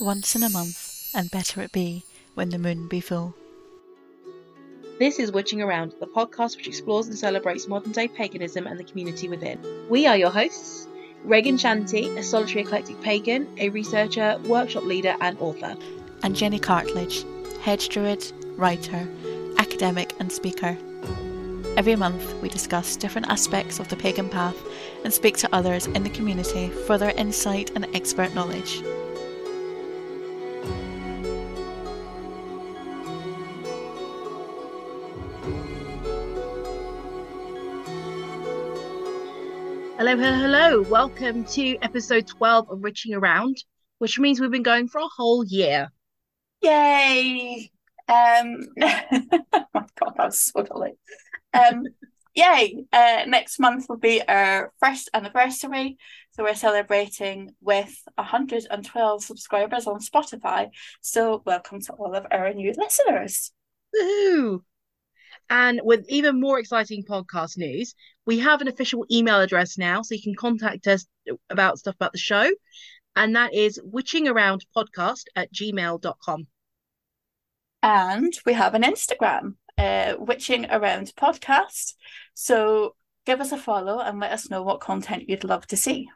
once in a month, and better it be when the moon be full. This is Witching Around, the podcast which explores and celebrates modern day paganism and the community within. We are your hosts Raegan Shanty, a solitary eclectic pagan, a researcher, workshop leader, and author. And Jenny Cartledge, hedge druid, writer, academic, and speaker. Every month, we discuss different aspects of the pagan path and speak to others in the community for their insight and expert knowledge. Hello, hello, hello. Welcome to episode 12 of Witching Around, which means we've been going for a whole year. Yay! Um, oh my God, that was so delayed. Um, yay! Uh, next month will be our first anniversary. So we're celebrating with 112 subscribers on Spotify. So welcome to all of our new listeners. Woohoo! And with even more exciting podcast news, we have an official email address now, so you can contact us about stuff about the show. And that is witchingaroundpodcast at gmail.com. And we have an Instagram, uh, Witching Around Podcast. So give us a follow and let us know what content you'd love to see.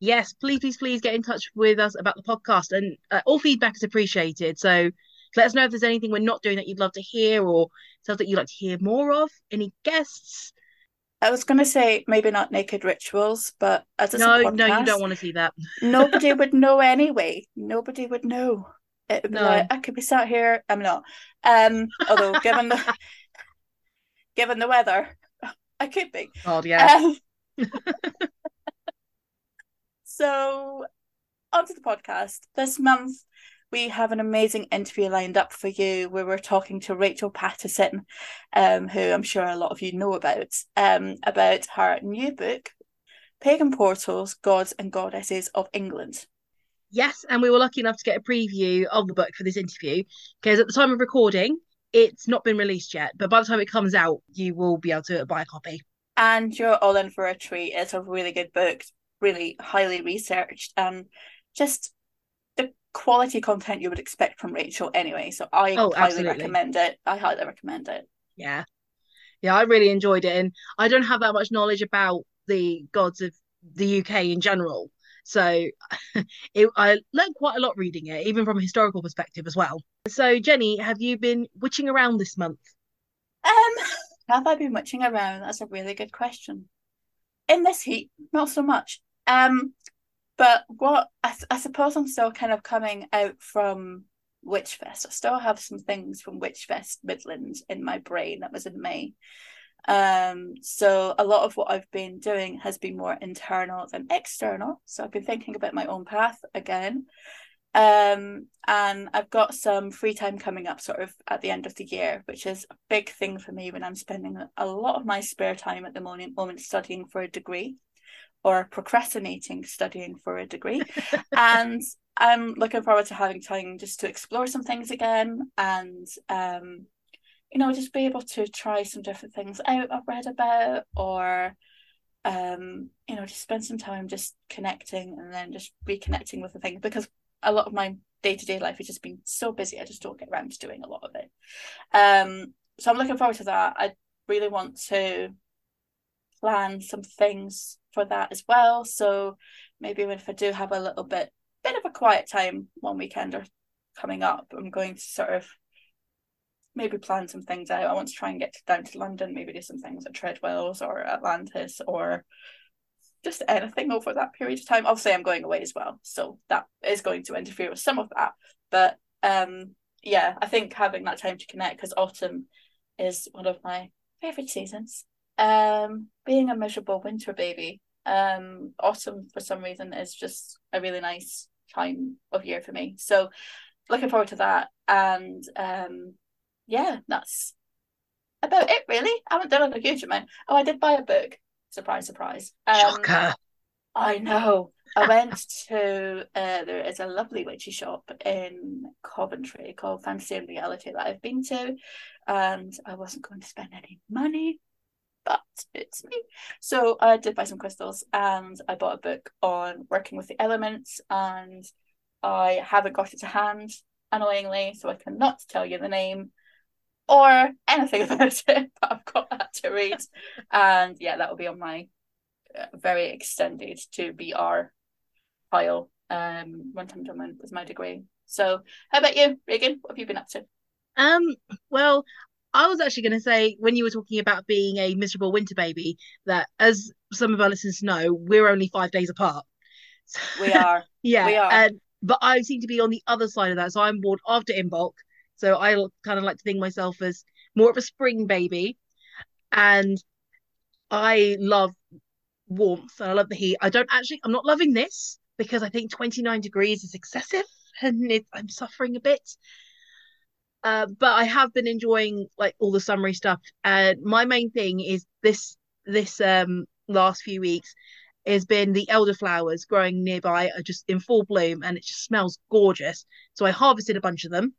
Yes, please, please, please get in touch with us about the podcast. And uh, all feedback is appreciated. So let us know if there's anything we're not doing that you'd love to hear or stuff that you'd like to hear more of. Any guests? I was going to say maybe not naked rituals, but as no, podcast, no, you don't want to see that. nobody would know anyway. Nobody would know. It would be no. like I could be sat here. I'm not. Um, although given the given the weather, I could be. Oh yeah. Um, so, onto the podcast. This month, we have an amazing interview lined up for you where we're talking to Rachel Patterson, um, who I'm sure a lot of you know about, um, about her new book, Pagan Portals, Gods and Goddesses of England. Yes, and we were lucky enough to get a preview of the book for this interview because at the time of recording, it's not been released yet, but by the time it comes out, you will be able to buy a copy. And you're all in for a treat. It's a really good book, really highly researched, and just quality content you would expect from Rachel anyway. So I oh, highly absolutely. recommend it. I highly recommend it. Yeah. Yeah, I really enjoyed it. And I don't have that much knowledge about the gods of the UK in general. So it, I learned quite a lot reading it, even from a historical perspective as well. So, Jenny, have you been witching around this month? Um, have I been witching around? That's a really good question. In this heat, not so much. Um, but what I, I suppose I'm still kind of coming out from Witchfest. I still have some things from Witchfest Midlands in my brain that was in May. Um, so a lot of what I've been doing has been more internal than external. So I've been thinking about my own path again. Um, and I've got some free time coming up sort of at the end of the year, which is a big thing for me when I'm spending a lot of my spare time at the moment, moment studying for a degree or procrastinating studying for a degree. and I'm looking forward to having time just to explore some things again and um, you know, just be able to try some different things out I've read about or um, you know, just spend some time just connecting and then just reconnecting with the things because a lot of my day-to-day life has just been so busy I just don't get around to doing a lot of it. Um, so I'm looking forward to that. I really want to plan some things for that as well. So maybe if I do have a little bit bit of a quiet time one weekend or coming up, I'm going to sort of maybe plan some things out. I want to try and get down to London, maybe do some things at Treadwells or Atlantis or just anything over that period of time. Obviously, I'm going away as well, so that is going to interfere with some of that. But um, yeah, I think having that time to connect because autumn is one of my favorite seasons um, being a miserable winter baby, um, autumn for some reason is just a really nice time of year for me. So looking forward to that. And um, yeah, that's about it really. I haven't done a huge amount. Oh, I did buy a book. Surprise, surprise. Um, Shocker. I know. I went to uh, there is a lovely witchy shop in Coventry called Fantasy and Reality that I've been to, and I wasn't going to spend any money but it's me. So I did buy some crystals and I bought a book on working with the elements and I haven't got it to hand, annoyingly, so I cannot tell you the name or anything about it, but I've got that to read. and yeah, that will be on my uh, very extended TBR pile um, when I'm done with my degree. So, how about you, Raegan? What have you been up to? Um, well, I was actually going to say when you were talking about being a miserable winter baby, that as some of our listeners know, we're only five days apart. We are. yeah. We are. And but I seem to be on the other side of that. So I'm born after Imbolc. So I kind of like to think myself as more of a spring baby. And I love warmth and I love the heat. I don't actually, I'm not loving this because I think 29 degrees is excessive and it, I'm suffering a bit. Uh, but I have been enjoying like all the summery stuff. And my main thing is this this um last few weeks has been the elderflowers growing nearby are just in full bloom and it just smells gorgeous. So I harvested a bunch of them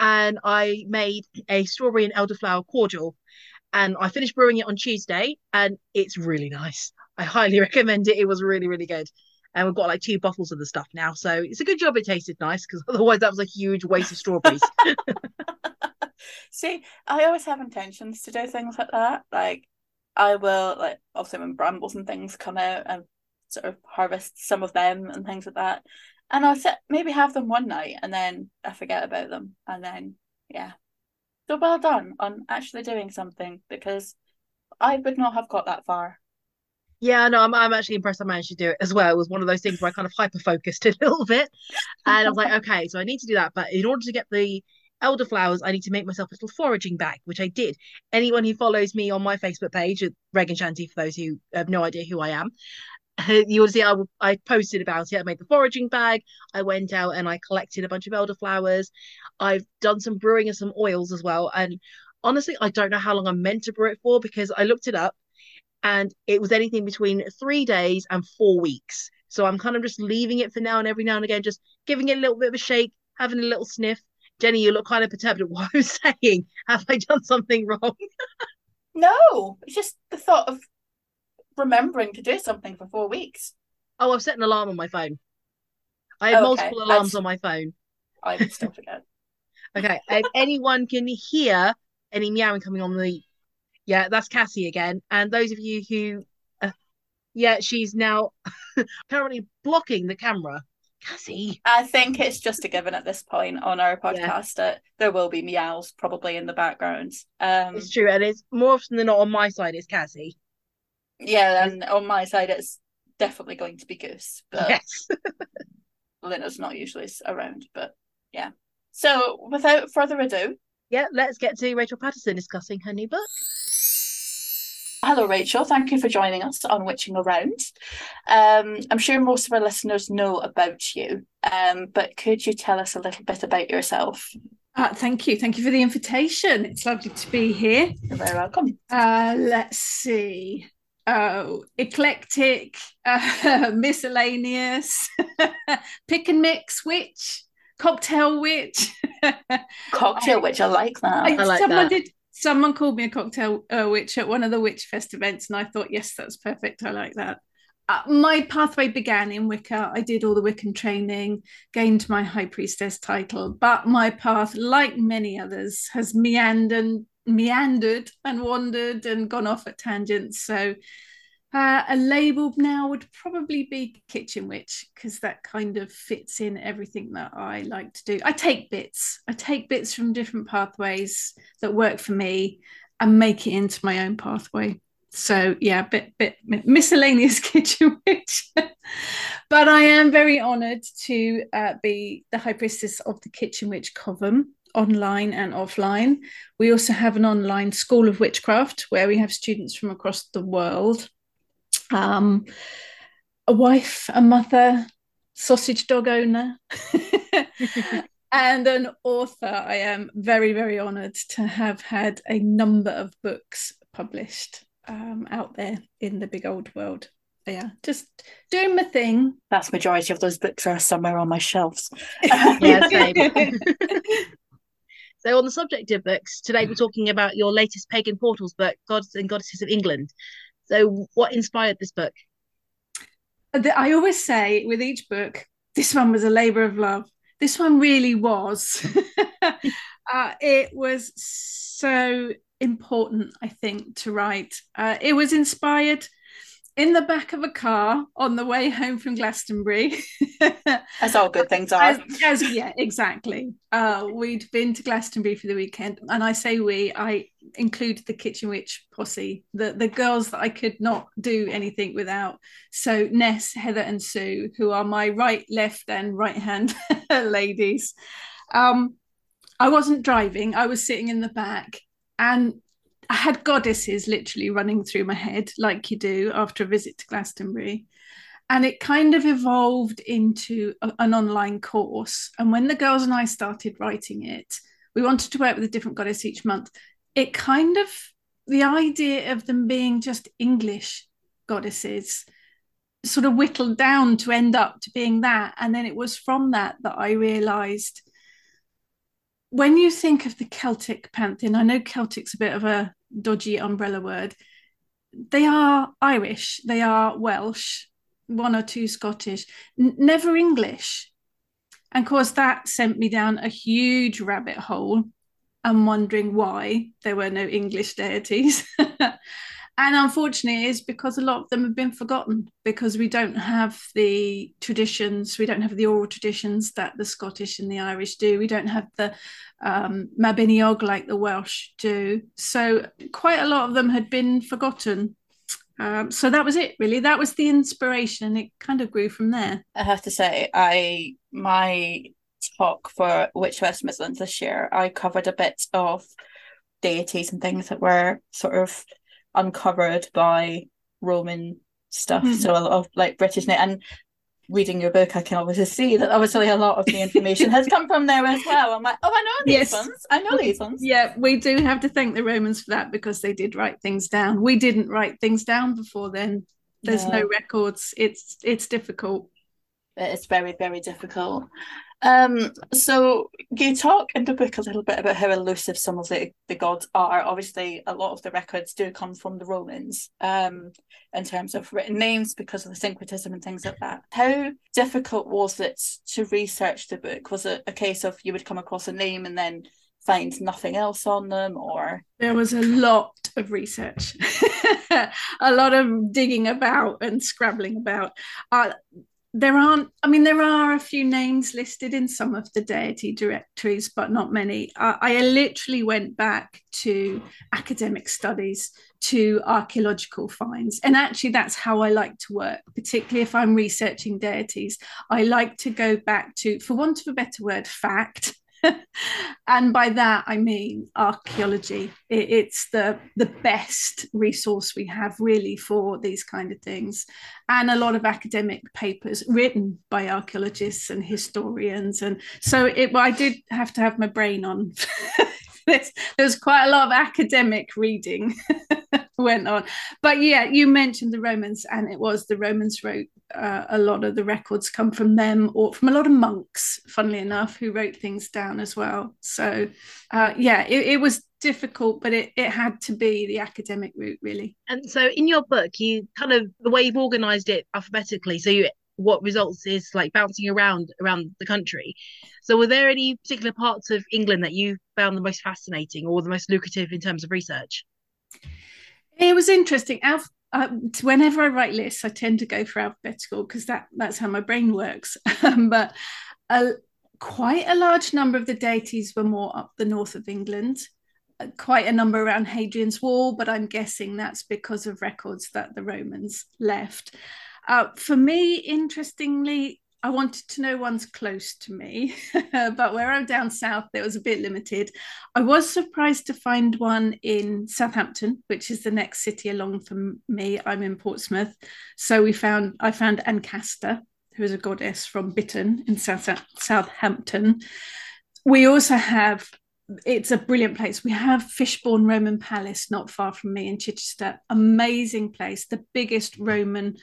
and I made a strawberry and elderflower cordial and I finished brewing it on Tuesday and it's really nice. I highly recommend it. It was really, really good. And we've got like two bottles of the stuff now. So it's a good job it tasted nice because otherwise that was a huge waste of strawberries. See, I always have intentions to do things like that. Like I will like obviously when brambles and things come out and sort of harvest some of them and things like that. And I'll maybe have them one night and then I forget about them. And then yeah. So well done on actually doing something because I would not have got that far. Yeah, no, I'm, I'm actually impressed I managed to do it as well. It was one of those things where I kind of hyper focused a little bit. And I was like, okay, so I need to do that. But in order to get the elderflowers, I need to make myself a little foraging bag, which I did. Anyone who follows me on my Facebook page, Raegan Shanty, for those who have no idea who I am, you'll see I, I posted about it. I made the foraging bag. I went out and I collected a bunch of elderflowers. I've done some brewing of some oils as well. And honestly, I don't know how long I'm meant to brew it for because I looked it up and it was anything between three days and four weeks. So I'm kind of just leaving it for now and every now and again, just giving it a little bit of a shake, having a little sniff, Jenny, you look kind of perturbed at what I'm saying. Have I done something wrong? no, it's just the thought of remembering to do something for four weeks. Oh, I've set an alarm on my phone. I have oh, okay. multiple alarms on my phone. I would still forget. okay, if anyone can hear any meowing coming on the, yeah, that's Cassie again. And those of you who, uh, yeah, she's now apparently blocking the camera. Cassie. I think it's just a given at this point on our podcast yeah. that there will be meows probably in the background. Um, it's true, and it's more often than not on my side. It's Cassie. Yeah, and on my side, it's definitely going to be Goose. But yes, Lina's not usually around. But yeah. So without further ado, yeah, let's get to Rachel Patterson discussing her new book. Hello, Rachel. Thank you for joining us on Witching Around. Um, I'm sure most of our listeners know about you, um, but could you tell us a little bit about yourself? Uh, thank you. Thank you for the invitation. It's lovely to be here. You're very welcome. Uh, let's see. Oh, eclectic, uh, miscellaneous, pick and mix witch, cocktail witch. cocktail witch, I like that. I, I like someone that. did someone called me a cocktail uh, witch at one of the Witch Fest events, and I thought, yes, that's perfect. I like that. Uh, my pathway began in Wicca. I did all the Wiccan training, gained my High Priestess title, but my path, like many others, has meandered, meandered and wandered and gone off at tangents. So uh, a label now would probably be kitchen witch because that kind of fits in everything that I like to do. I take bits, I take bits from different pathways that work for me and make it into my own pathway. So yeah, bit bit miscellaneous kitchen witch, but I am very honoured to uh, be the high priestess of the kitchen witch coven online and offline. We also have an online school of witchcraft where we have students from across the world um, a wife, a mother, sausage dog owner, and an author. I am very, very honoured to have had a number of books published um, out there in the big old world. Yeah, just doing my thing. That's majority of those books are somewhere on my shelves. yeah, So, on the subject of books, today we're talking about your latest Pagan Portals book, Gods and Goddesses of England. So, what inspired this book? I always say with each book, this one was a labor of love. This one really was. uh, it was so important, I think, to write. Uh, it was inspired in the back of a car on the way home from Glastonbury. As all good things are. As, as, yeah, exactly. Uh, we'd been to Glastonbury for the weekend, and I say we, I include the Kitchen Witch posse, the the girls that I could not do anything without. So Ness, Heather, and Sue, who are my right, left, and right hand ladies. Um, I wasn't driving; I was sitting in the back, and I had goddesses literally running through my head, like you do after a visit to Glastonbury. And it kind of evolved into a, an online course. And when the girls and I started writing it, we wanted to work with a different goddess each month. It kind of, the idea of them being just English goddesses sort of whittled down to end up to being that. And then it was from that that I realized when you think of the Celtic pantheon, I know Celtic's a bit of a dodgy umbrella word. They are Irish, they are Welsh, one or two Scottish, n- never English. And of course, that sent me down a huge rabbit hole and wondering why there were no English deities. and unfortunately it's because a lot of them have been forgotten because we don't have the traditions we don't have the oral traditions that the scottish and the irish do. We don't have the um, Mabinogi like the welsh do. So quite a lot of them had been forgotten. Um, so that was it really. That was the inspiration it kind of grew from there. I have to say i my talk for Witchfest Midlands this year i covered a bit of deities and things that were sort of uncovered by Roman stuff. Mm-hmm. So a lot of like British and reading your book, I can obviously see that obviously a lot of the information has come from there as well. I'm like, oh, I know these yes. ones. I know these ones. Yeah, we do have to thank the Romans for that because they did write things down. We didn't write things down before then. There's no, no records. It's it's difficult. It's very very difficult. Um, so you talk in the book a little bit about how elusive some of the, the gods are. Obviously, a lot of the records do come from the Romans, um, in terms of written names because of the syncretism and things like that. How difficult was it to research the book? Was it a case of you would come across a name and then find nothing else on them or there was a lot of research a lot of digging about and scrabbling about uh, there aren't i mean there are a few names listed in some of the deity directories but not many. I, I, literally went back to academic studies to archaeological finds. And actually that's how i like to work. Particularly if i'm researching deities i like to go back to for want of a better word fact and by that I mean archaeology. It, it's the the best resource we have really for these kind of things, and a lot of academic papers written by archaeologists and historians. And so it, well, I did have to have my brain on. There's, there's quite a lot of academic reading went on. But yeah, you mentioned the Romans, and it was the Romans wrote uh, a lot of the records come from them or from a lot of monks, funnily enough, who wrote things down as well. So uh, yeah, it, it was difficult, but it, it had to be the academic route, really. And so in your book, you kind of the way you've organized it alphabetically, so you what results is like bouncing around around the country. So were there any particular parts of England that you found the most fascinating or the most lucrative in terms of research? It was interesting. Alf, uh, whenever I write lists, I tend to go for alphabetical because that that's how my brain works. But a, quite a large number of the deities were more up the north of England. Uh, quite a number around Hadrian's Wall, but I'm guessing that's because of records that the Romans left. Uh, for me, interestingly, I wanted to know ones close to me, but where I'm down south, there was a bit limited. I was surprised to find one in Southampton, which is the next city along from me. I'm in Portsmouth, so we found I found Ancasta, who is a goddess from Bitterne in South Southampton. We also have it's a brilliant place. We have Fishbourne Roman Palace not far from me in Chichester. Amazing place, the biggest Roman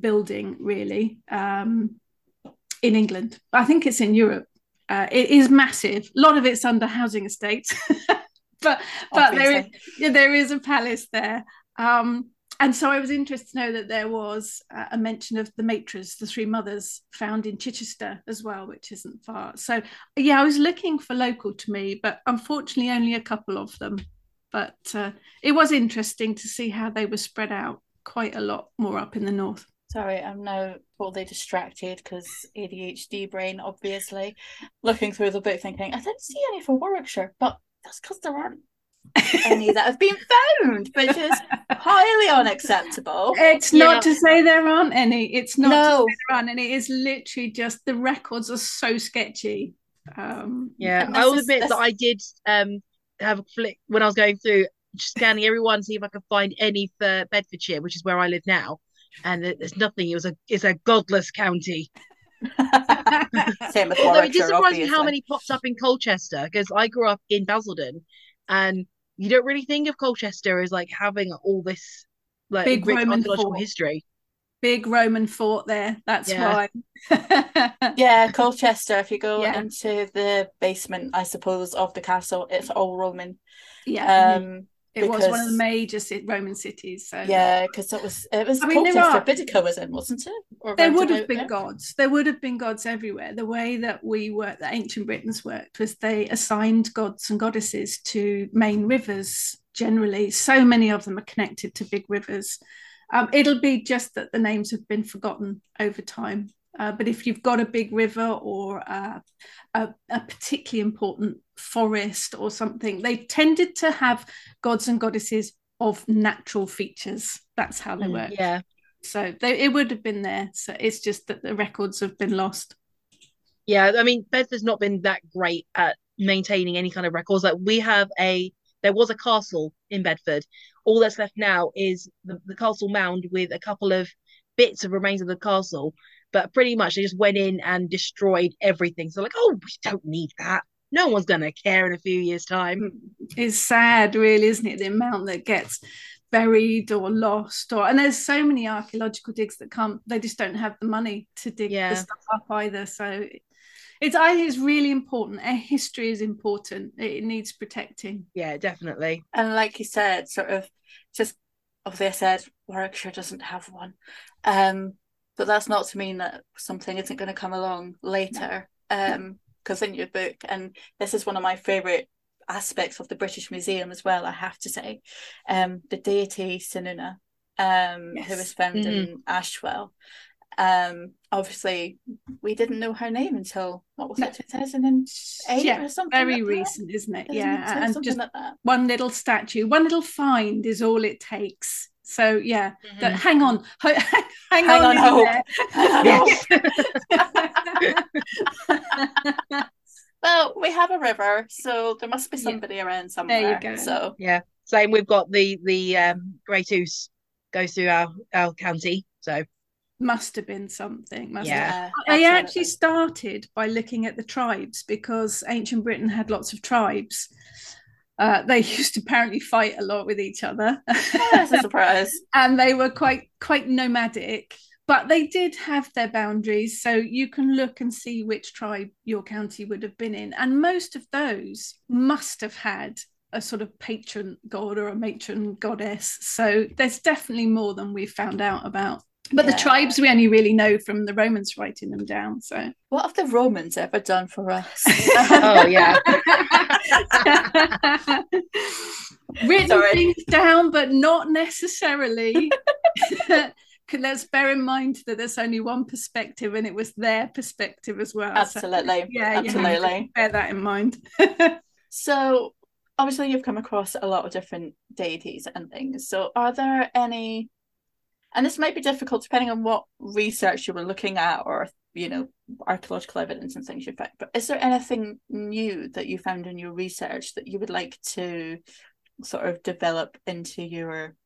building really. Um, in England. I think it's in Europe. Uh, it is massive. A lot of it's under housing estates, but but there is yeah, there is a palace there. Um, and so I was interested to know that there was a mention of the Matres, the three mothers, found in Chichester as well, which isn't far. So, yeah, I was looking for local to me, but unfortunately, only a couple of them. But uh, it was interesting to see how they were spread out quite a lot more up in the north. Sorry, I'm now totally distracted because ADHD brain, obviously. Looking through the book, thinking, I didn't see any for Warwickshire, but that's because there aren't any that have been found, which is highly unacceptable. It's You not know- to say there aren't any. It's not to No. say there aren't any. It is literally just the records are so sketchy. Um, Yeah, I will is- admit this- that I did um have a flick when I was going through scanning everyone, see if I could find any for Bedfordshire, which is where I live now. And there- there's nothing. It was a it's a godless county. Same with Although it did Warwickshire, surprise me how many popped up in Colchester because I grew up in Basildon, and you don't really think of Colchester as like having all this like Big rich Roman fort. history. Big Roman fort there. That's Yeah. why. Yeah, Colchester, if you go Yeah. into the basement, I suppose, of the castle, it's all Roman. yeah. Um, it was one of the major Roman cities. So yeah, because it was it was I mean, there are- Boudica was in, wasn't it? Or there would have been there? gods. There would have been gods everywhere. The way that we worked, the ancient Britons worked, was they assigned gods and goddesses to main rivers. Generally, so many of them are connected to big rivers. Um, it'll be just that the names have been forgotten over time. Uh, but if you've got a big river or uh, a, a particularly important forest or something, they tended to have gods and goddesses of natural features. That's how they Mm, work. Yeah, So they, it would have been there. So it's just that the records have been lost. yeah. I mean, Bedford's not been that great at maintaining any kind of records. Like we have a there was a castle in Bedford. All that's left now is the, the castle mound with a couple of bits of remains of the castle. But pretty much they just went in and destroyed everything. So like, oh, we don't need that. No one's gonna care in a few years' time. It's sad, really, isn't it? The amount that gets buried or lost, or and there's so many archaeological digs that come. They just don't have the money to dig Yeah. the stuff up either. So it's I think it's really important. Our history is important. It needs protecting. Yeah, definitely. And like you said, sort of just obviously I said Warwickshire doesn't have one. Um, but that's not to mean that something isn't going to come along later. Um, because in your book, and this is one of my favourite aspects of the British Museum as well, I have to say. Um, the deity Senuna, um, who was found in Ashwell. Um, obviously we didn't know her name until what was No. it, 2008 Yeah, or something? very like recent, isn't it? Yeah, and just like that. one little statue, one little find is all it takes. So yeah, that, Mhm. hang on, hang, Hang on, on, in hope. there. Well, we have a river, so there must be Yeah. somebody around somewhere. There you go. So Yeah. Same. We've got the the um Great Ouse goes through our our county. So must have been something. Must have Yeah. I absolutely. actually started by looking at the tribes because ancient Britain had lots of tribes. Uh, they used to apparently fight a lot with each other, Oh, that's a surprise. and they were quite quite nomadic. But they did have their boundaries, so you can look and see which tribe your county would have been in, and most of those must have had a sort of patron god or a matron goddess. So there's definitely more than we've found out about. But Yeah. the tribes we only really know from the Romans writing them down. So What have the Romans ever done for us? Oh, yeah. written Sorry. things down, but not necessarily. Let's bear in mind that there's only one perspective, and it was their perspective as well. So, Absolutely. yeah, have to Absolutely. bear that in mind. So obviously you've come across a lot of different deities and things. So are there any and this might be difficult depending on what research you were looking at or you know archaeological evidence and things you found but is there anything new that you found in your research that you would like to sort of develop into your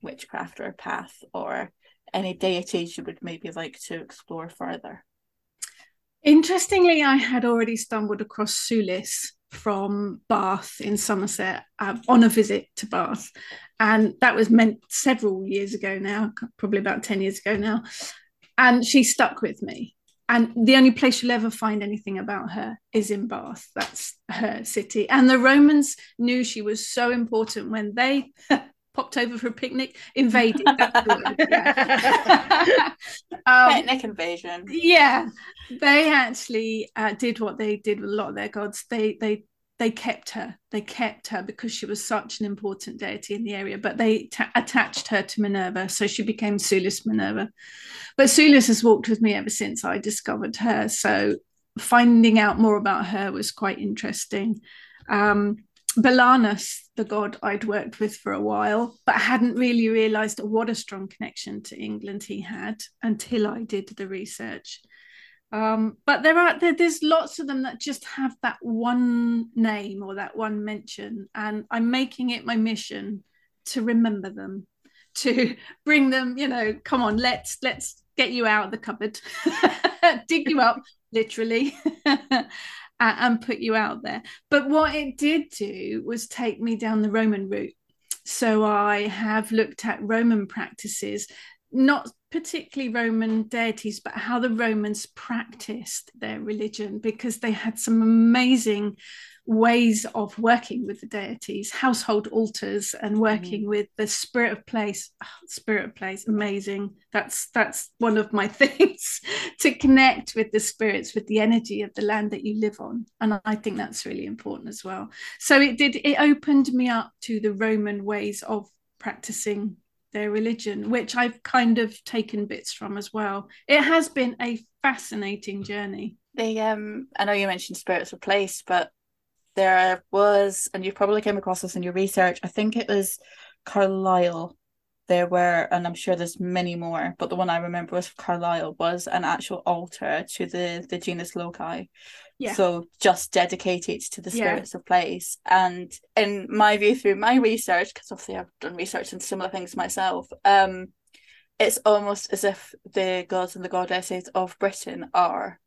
witchcraft or path or any deities you would maybe like to explore further Interestingly, I had already stumbled across Sulis from Bath in Somerset um, on a visit to Bath. And that was meant several years ago now, probably about 10 years ago now. And she stuck with me. And the only place you'll ever find anything about her is in Bath. That's her city. And the Romans knew she was so important when they popped over for a picnic, invaded. um, picnic invasion. Yeah, they actually uh, did what they did with a lot of their gods. They they they kept her. They kept her because she was such an important deity in the area. But they t- attached her to Minerva, so she became Sulis Minerva. But Sulis has walked with me ever since I discovered her. So finding out more about her was quite interesting. Um, Belenus, the god I'd worked with for a while, but hadn't really realised what a strong connection to England he had until I did the research. Um, but there are there, there's lots of them that just have that one name or that one mention, and I'm making it my mission to remember them, to bring them. You know, come on, let's let's get you out of the cupboard, dig you up, literally. and put you out there. But what it did do was take me down the Roman route. So I have looked at Roman practices, not particularly Roman deities, but how the Romans practiced their religion because they had some amazing ways of working with the deities, household altars, and working mm-hmm. with the spirit of place. Oh, spirit of place, amazing. That's that's one of my things to connect with the spirits, with the energy of the land that you live on, and I think that's really important as well. So it did. It opened me up to the Roman ways of practicing their religion, which I've kind of taken bits from as well. It has been a fascinating journey. The um, I know you mentioned spirits of place, but there was, and you probably came across this in your research, I think it was Carlisle. There were, and I'm sure there's many more, but the one I remember was Carlisle was an actual altar to the the genius loci. Yeah. So just dedicated to the spirits yeah. of place. And in my view, through my research, because obviously I've done research in similar things myself, um, it's almost as if the gods and the goddesses of Britain are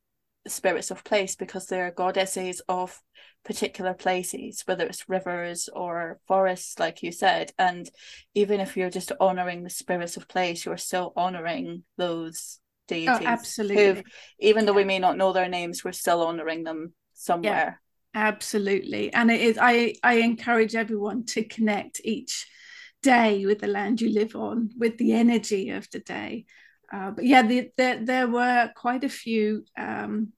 spirits of place because they're goddesses of particular places, whether it's rivers or forests, like you said. And even if you're just honoring the spirits of place, you're still honoring those oh, deities. Oh, absolutely. even though we may not know their names, we're still honoring them somewhere. Yeah, absolutely. And it is I I encourage everyone to connect each day with the land you live on, with the energy of the day. Uh, but yeah, the, the, there were quite a few um,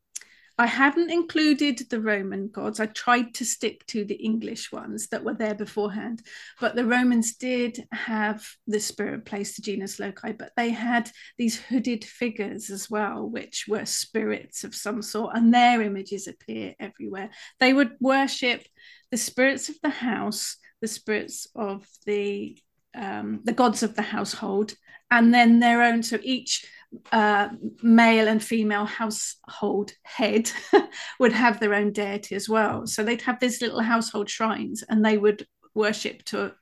I hadn't included the Roman gods. I tried to stick to the English ones that were there beforehand. But the Romans did have the spirit place, the genius loci, but they had these hooded figures as well, which were spirits of some sort, and their images appear everywhere. They would worship the spirits of the house, the spirits of the um, the gods of the household, and then their own. So each uh, male and female household head would have their own deity as well. So they'd have these little household shrines and they would worship to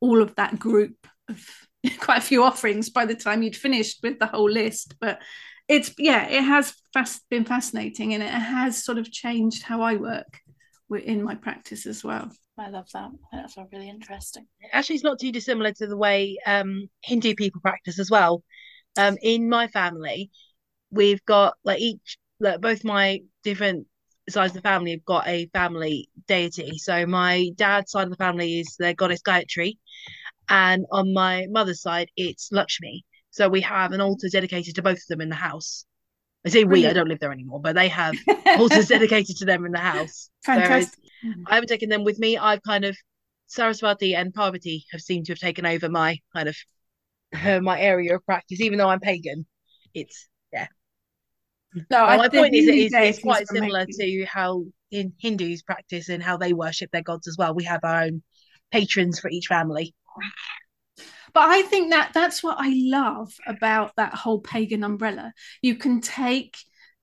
all of that group of quite a few offerings by the time you'd finished with the whole list. But it's, yeah, it has fast, been fascinating and it has sort of changed how I work in my practice as well. I love that. That's really interesting. Actually, it's not too dissimilar to the way um, Hindu people practice as well um in my family we've got like each like both my different sides of the family have got a family deity so my dad's side of the family is the goddess Gayatri and on my mother's side it's Lakshmi so we have an altar dedicated to both of them in the house I say we, I don't live there anymore, but they have altars dedicated to them in the house. Fantastic. Whereas I haven't taken them with me. I've kind of Saraswati and Parvati have seemed to have taken over my kind of uh, my area of practice, even though I'm pagan. It's yeah. No, my point is, it's, it's quite similar to how in Hindus practice and how they worship their gods as well. We have our own patrons for each family. But I think that that's what I love about that whole pagan umbrella. You can take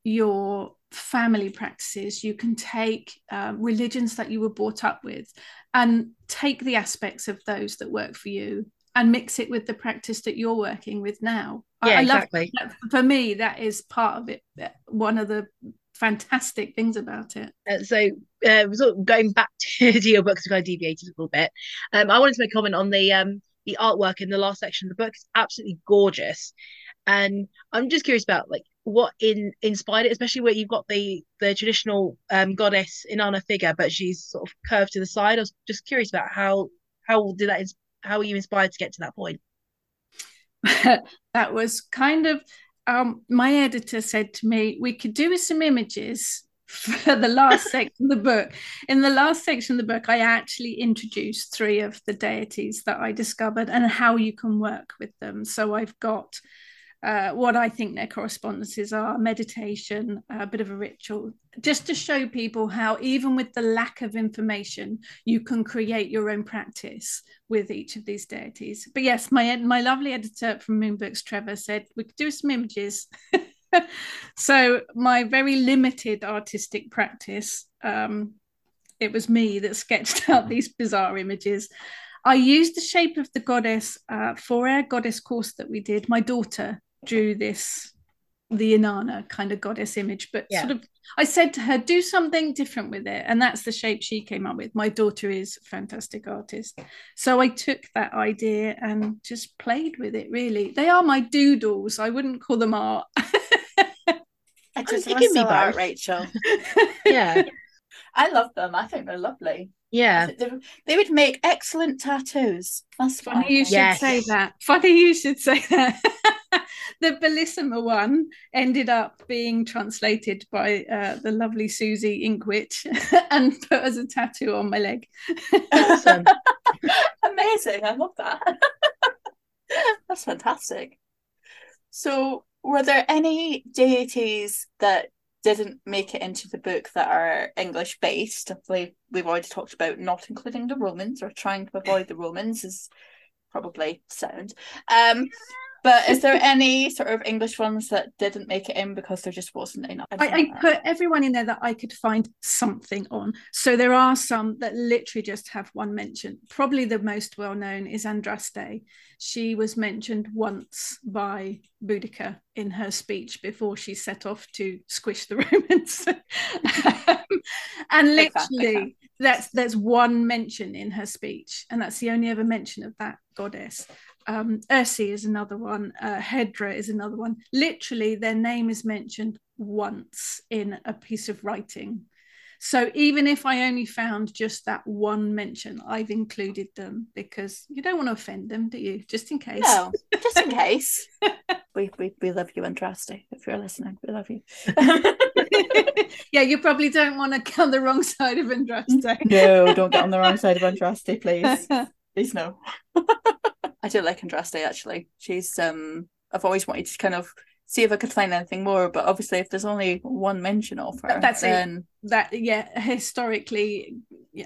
your family practices, you can take uh, religions that you were brought up with, and take the aspects of those that work for you and mix it with the practice that you're working with now. Yeah, I, I exactly. That. For me, that is part of it. One of the fantastic things about it. Uh, so, uh, sort of going back to, to your book, because I deviated a little bit. Um, I wanted to make a comment on the um the artwork in the last section of the book. is absolutely gorgeous, and I'm just curious about like what in inspired it, especially where you've got the the traditional um goddess Inanna figure, but she's sort of curved to the side. I was just curious about how how did that how were you inspired to get to that point? that was kind of um, my editor said to me, we could do with some images for the last section of the book. In the last section of the book, I actually introduced three of the deities that I discovered and how you can work with them. So I've got uh, what I think their correspondences are meditation, a bit of a ritual, just to show people how, even with the lack of information, you can create your own practice with each of these deities. But yes, my my lovely editor from Moonbooks, Trevor, said we could do some images. so my very limited artistic practice, um, it was me that sketched out these bizarre images. I used the shape of the goddess uh, for our goddess course that we did. My daughter drew this the Inanna kind of goddess image, but yeah. sort of I said to her, do something different with it. And that's the shape she came up with. My daughter is a fantastic artist. So I took that idea and just played with it really. They are my doodles. I wouldn't call them art. I just want to art, Rachel. yeah. I love them. I think they're lovely. Yeah. They, they would make excellent tattoos. That's funny you should yes. say that. Funny you should say that. the Belisama one ended up being translated by uh, the lovely Susie Inkwitch and put as a tattoo on my leg. Awesome. Amazing. I love that. That's fantastic. So, were there any deities that didn't make it into the book that are English based? We've, we've already talked about not including the Romans or trying to avoid the Romans is probably sound. Um, but is there any sort of English ones that didn't make it in because there just wasn't enough? I, I put everyone in there that I could find something on. So there are some that literally just have one mention. Probably the most well known is Andraste. She was mentioned once by Boudica in her speech before she set off to squish the Romans. um, and literally, that's there's one mention in her speech, and that's the only ever mention of that goddess um, Ursi is another one, uh, Hedra is another one. Literally, their name is mentioned once in a piece of writing. So even if I only found just that one mention, I've included them because you don't want to offend them, do you? Just in case. No, just in case. we, we, we love you, Andraste. If you're listening, we love you. yeah, you probably don't want to get on the wrong side of Andraste. no, don't get on the wrong side of Andraste, please. Please no. I do like Andraste actually. She's um I've always wanted to kind of see if I could find anything more, but obviously if there's only one mention of her, that's then... it. That yeah, historically,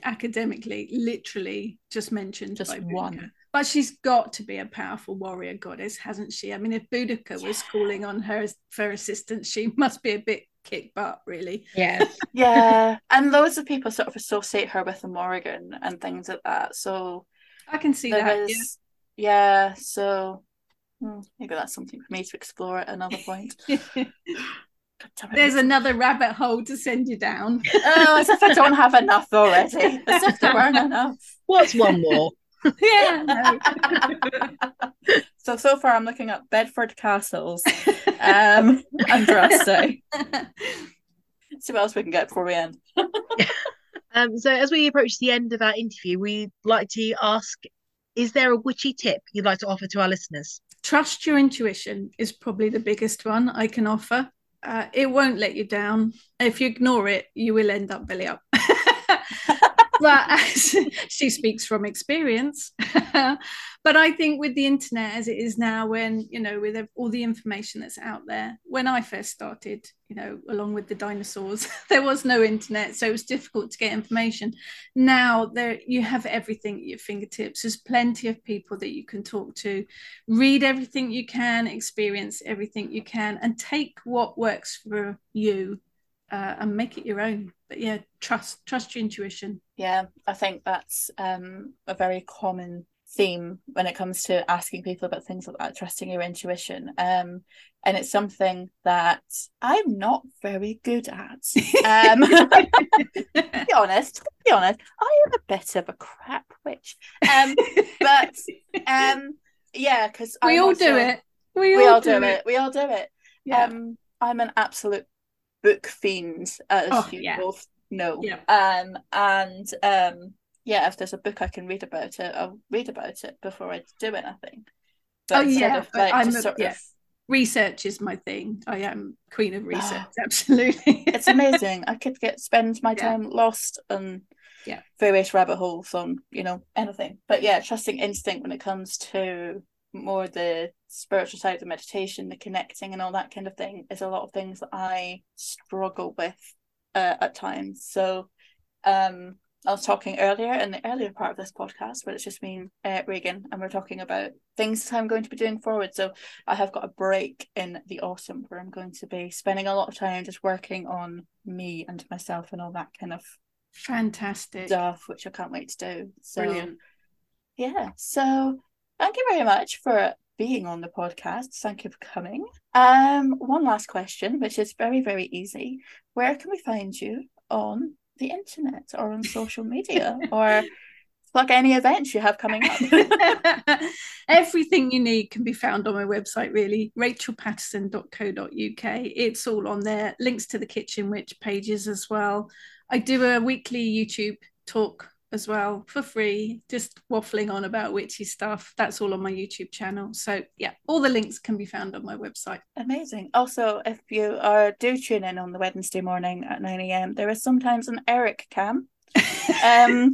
academically, literally just mentioned just one. But she's got to be a powerful warrior goddess, hasn't she? I mean, if Boudica yeah. was calling on her for assistance, she must be a bit kick butt, really. Yeah. yeah. And loads of people sort of associate her with the Morrigan and things like that. So I can see that. Is, yeah. yeah, so hmm, maybe that's something for me to explore at another point. There's another rabbit hole to send you down. oh, as if I don't have enough already. As if there weren't enough. What's one more? yeah. No. so so far, I'm looking at Bedford castles, um, Andraste. See what else we can get before we end. Um, so as we approach the end of our interview, we'd like to ask, is there a witchy tip you'd like to offer to our listeners? Trust your intuition is probably the biggest one I can offer. Uh, it won't let you down. If you ignore it, you will end up belly up. as she speaks from experience. But i think with the internet as it is now when you know with all the information that's out there when i first started you know along with the dinosaurs there was no internet so it was difficult to get information. Now there you have everything at your fingertips. There's plenty of people that you can talk to read everything you can experience everything you can and take what works for you uh, and make it your own. But yeah trust trust your intuition. Yeah i think that's um, a very common theme when it comes to asking people about things like that trusting your intuition. Um, and it's something that i'm not very good at. Um, be honest be honest i am a bit of a crap witch. Um, but um, yeah because we I'm all also, do it. We, we all, do, it. it. we all do it. Yeah. um, i'm an absolute book fiends, as oh, you yeah. both know. Yeah. Um, and um, yeah, if there's a book I can read about it, I'll read about it before I do anything. oh yeah, of, like, I'm just a, sort yeah. of Research is my thing. I am queen of research. Absolutely, it's amazing. I could get spend my Yeah. time lost on Yeah. various rabbit holes on you know anything. But yeah, trusting instinct when it comes to more the spiritual side of meditation, the connecting, and all that kind of thing is a lot of things that I struggle with uh, at times. So, um, I was talking earlier in the earlier part of this podcast where it's just been uh, Raegan, and we're talking about things that I'm going to be doing forward. So I have got a break in the autumn where I'm going to be spending a lot of time just working on me and myself and all that kind of fantastic. stuff, which I can't wait to do. So Brilliant. yeah, so thank you very much for being on the podcast. Thank you for coming. Um, one last question, which is very very easy. Where can we find you on the internet or on social media or plug any events you have coming up? Everything you need can be found on my website, really, rachelpatterson.co.uk. It's all on there. Links to the Kitchen Witch pages as well. I do a weekly YouTube talk as well for free, just waffling on about witchy stuff. That's all on my YouTube channel. So, yeah, all the links can be found on my website. Amazing. Also, if you are do tune in on the Wednesday morning at 9 a.m., there is sometimes an Eric cam. Um,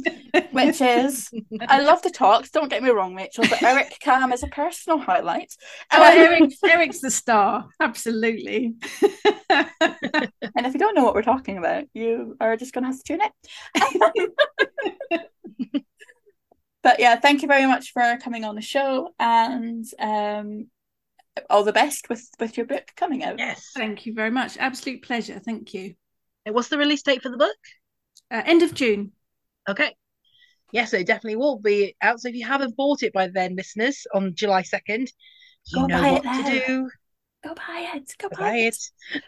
which is I love the talks, don't get me wrong, Rachel, but Eric Cam is a personal highlight. Oh, Um, Eric, Eric's the star. Absolutely. and if you don't know what we're talking about, you are just gonna have to tune in. but yeah, thank you very much for coming on the show and um all the best with with your book coming out. Yes. Thank you very much. Absolute pleasure. Thank you. What's the release date for the book? Uh, end of June. Okay. Yes, it definitely will be out. So if you haven't bought it by then, listeners, on July 2nd, you Go know buy what it to do. Go buy it. Go Go buy, buy it.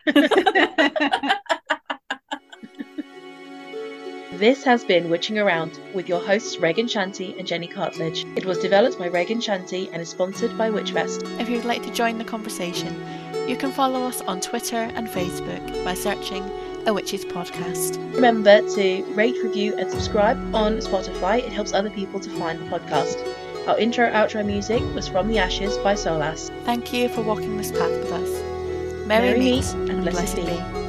it. This has been Witching Around with your hosts Raegan Shanty and Jenny Cartledge. It was developed by Raegan Shanty and is sponsored by Witchfest. If you'd like to join the conversation, you can follow us on Twitter and Facebook by searching A Witch's Podcast. Remember to rate, review, and subscribe on Spotify. It helps other people to find the podcast. Our intro outro music was From the Ashes by Solas. Thank you for walking this path with us. Merry, Merry meet meet and blessed be.